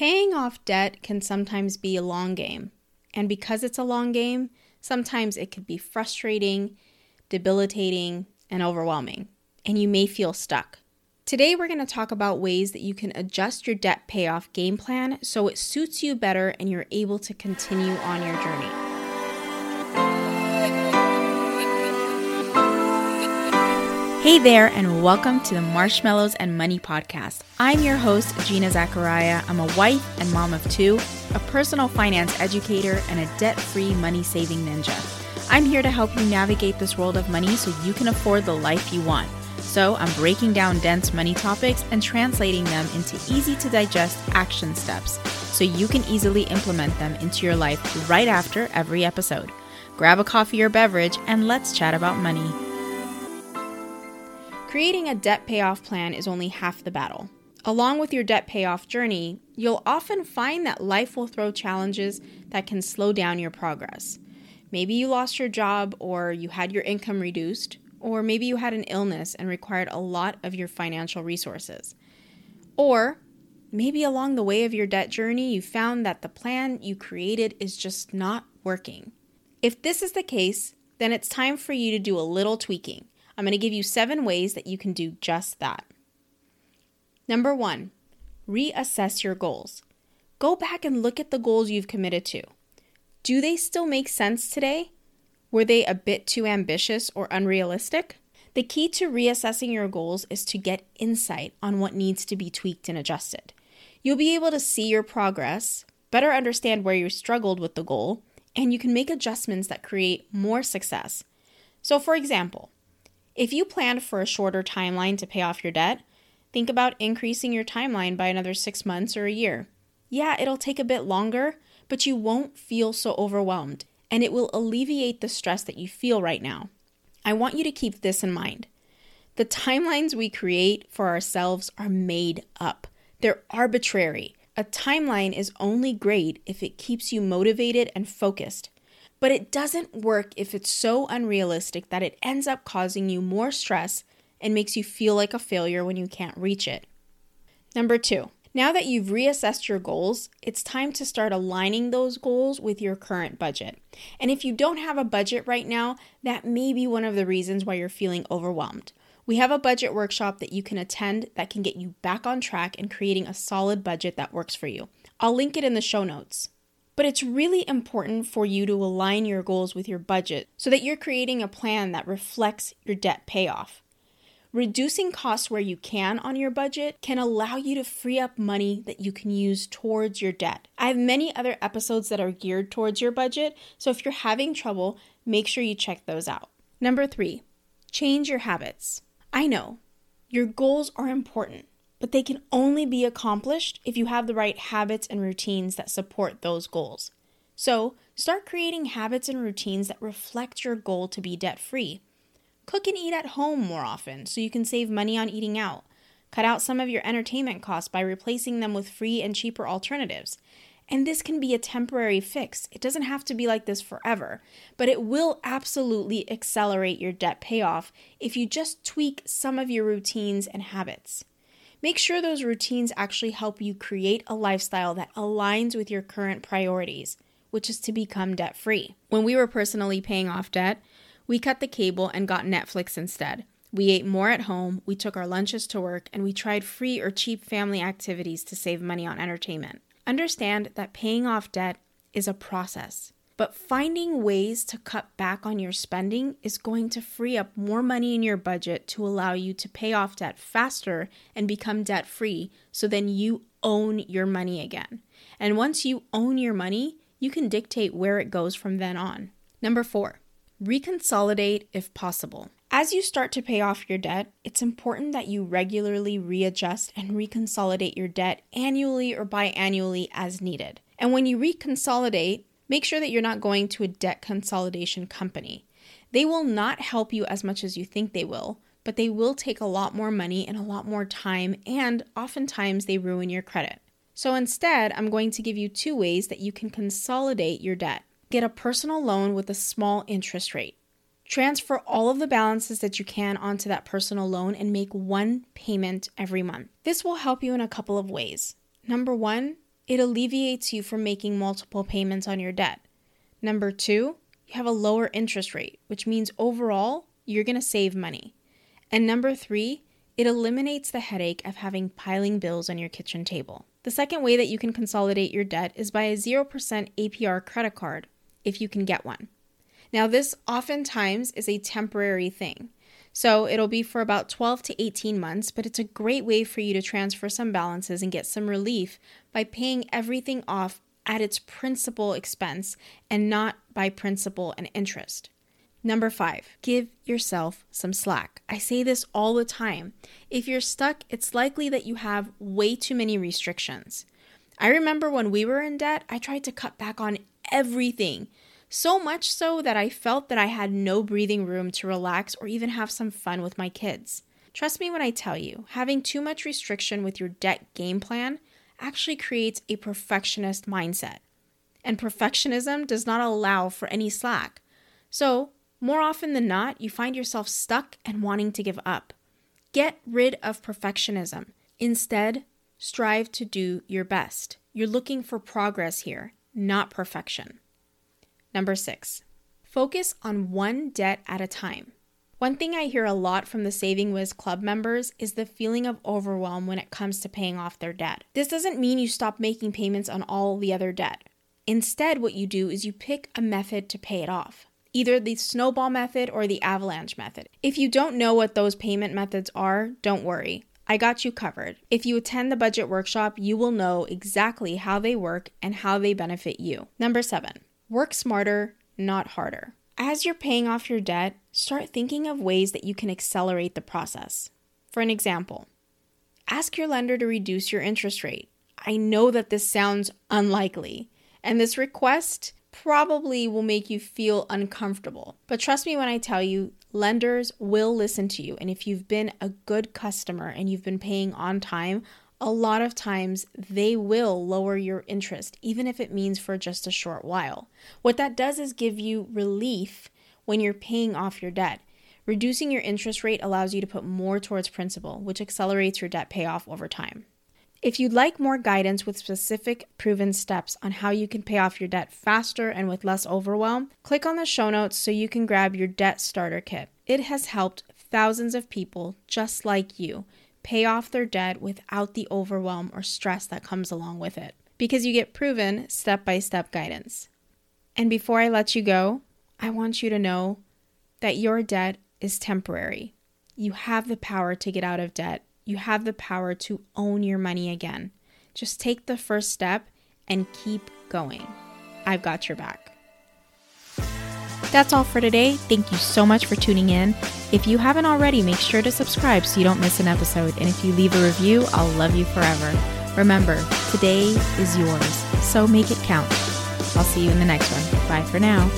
Paying off debt can sometimes be a long game. And because it's a long game, sometimes it could be frustrating, debilitating, and overwhelming. And you may feel stuck. Today, we're going to talk about ways that you can adjust your debt payoff game plan so it suits you better and you're able to continue on your journey. Hey there, and welcome to the Marshmallows and Money Podcast. I'm your host, Gina Zachariah. I'm a wife and mom of two, a personal finance educator, and a debt free money saving ninja. I'm here to help you navigate this world of money so you can afford the life you want. So, I'm breaking down dense money topics and translating them into easy to digest action steps so you can easily implement them into your life right after every episode. Grab a coffee or beverage and let's chat about money. Creating a debt payoff plan is only half the battle. Along with your debt payoff journey, you'll often find that life will throw challenges that can slow down your progress. Maybe you lost your job, or you had your income reduced, or maybe you had an illness and required a lot of your financial resources. Or maybe along the way of your debt journey, you found that the plan you created is just not working. If this is the case, then it's time for you to do a little tweaking. I'm going to give you seven ways that you can do just that. Number one, reassess your goals. Go back and look at the goals you've committed to. Do they still make sense today? Were they a bit too ambitious or unrealistic? The key to reassessing your goals is to get insight on what needs to be tweaked and adjusted. You'll be able to see your progress, better understand where you struggled with the goal, and you can make adjustments that create more success. So, for example, if you planned for a shorter timeline to pay off your debt, think about increasing your timeline by another six months or a year. Yeah, it'll take a bit longer, but you won't feel so overwhelmed, and it will alleviate the stress that you feel right now. I want you to keep this in mind. The timelines we create for ourselves are made up, they're arbitrary. A timeline is only great if it keeps you motivated and focused. But it doesn't work if it's so unrealistic that it ends up causing you more stress and makes you feel like a failure when you can't reach it. Number two, now that you've reassessed your goals, it's time to start aligning those goals with your current budget. And if you don't have a budget right now, that may be one of the reasons why you're feeling overwhelmed. We have a budget workshop that you can attend that can get you back on track and creating a solid budget that works for you. I'll link it in the show notes. But it's really important for you to align your goals with your budget so that you're creating a plan that reflects your debt payoff. Reducing costs where you can on your budget can allow you to free up money that you can use towards your debt. I have many other episodes that are geared towards your budget, so if you're having trouble, make sure you check those out. Number three, change your habits. I know your goals are important, but they can only be accomplished if you have the right habits and routines that support those goals. So, start creating habits and routines that reflect your goal to be debt free. Cook and eat at home more often so you can save money on eating out. Cut out some of your entertainment costs by replacing them with free and cheaper alternatives. And this can be a temporary fix. It doesn't have to be like this forever, but it will absolutely accelerate your debt payoff if you just tweak some of your routines and habits. Make sure those routines actually help you create a lifestyle that aligns with your current priorities, which is to become debt free. When we were personally paying off debt, we cut the cable and got Netflix instead. We ate more at home, we took our lunches to work, and we tried free or cheap family activities to save money on entertainment. Understand that paying off debt is a process. But finding ways to cut back on your spending is going to free up more money in your budget to allow you to pay off debt faster and become debt free so then you own your money again. And once you own your money, you can dictate where it goes from then on. Number four, reconsolidate if possible. As you start to pay off your debt, it's important that you regularly readjust and reconsolidate your debt annually or biannually as needed. And when you reconsolidate, Make sure that you're not going to a debt consolidation company. They will not help you as much as you think they will, but they will take a lot more money and a lot more time, and oftentimes they ruin your credit. So instead, I'm going to give you two ways that you can consolidate your debt. Get a personal loan with a small interest rate. Transfer all of the balances that you can onto that personal loan and make one payment every month. This will help you in a couple of ways. Number one, it alleviates you from making multiple payments on your debt. Number two, you have a lower interest rate, which means overall, you're going to save money. And number three, it eliminates the headache of having piling bills on your kitchen table. The second way that you can consolidate your debt is by a 0% APR credit card, if you can get one. Now, this oftentimes is a temporary thing. So it'll be for about 12 to 18 months, but it's a great way for you to transfer some balances and get some relief by paying everything off at its principal expense and not by principal and interest. Number five, give yourself some slack. I say this all the time. If you're stuck, it's likely that you have way too many restrictions. I remember when we were in debt, I tried to cut back on everything. So much so that I felt that I had no breathing room to relax or even have some fun with my kids. Trust me when I tell you, having too much restriction with your debt game plan actually creates a perfectionist mindset. And perfectionism does not allow for any slack. So, more often than not, you find yourself stuck and wanting to give up. Get rid of perfectionism. Instead, strive to do your best. You're looking for progress here, not perfection. Number six, focus on one debt at a time. One thing I hear a lot from the Saving Wiz Club members is the feeling of overwhelm when it comes to paying off their debt. This doesn't mean you stop making payments on all the other debt. Instead, what you do is you pick a method to pay it off either the snowball method or the avalanche method. If you don't know what those payment methods are, don't worry. I got you covered. If you attend the budget workshop, you will know exactly how they work and how they benefit you. Number seven, work smarter, not harder. As you're paying off your debt, start thinking of ways that you can accelerate the process. For an example, ask your lender to reduce your interest rate. I know that this sounds unlikely, and this request probably will make you feel uncomfortable. But trust me when I tell you, lenders will listen to you. And if you've been a good customer and you've been paying on time, a lot of times they will lower your interest, even if it means for just a short while. What that does is give you relief when you're paying off your debt. Reducing your interest rate allows you to put more towards principal, which accelerates your debt payoff over time. If you'd like more guidance with specific proven steps on how you can pay off your debt faster and with less overwhelm, click on the show notes so you can grab your debt starter kit. It has helped thousands of people just like you pay off their debt without the overwhelm or stress that comes along with it because you get proven step by step guidance. And before I let you go, I want you to know that your debt is temporary. You have the power to get out of debt you have the power to own your money again. Just take the first step and keep going. I've got your back. That's all for today. Thank you so much for tuning in. If you haven't already, make sure to subscribe so you don't miss an episode. And if you leave a review, I'll love you forever. Remember, today is yours, so make it count. I'll see you in the next one. Bye for now.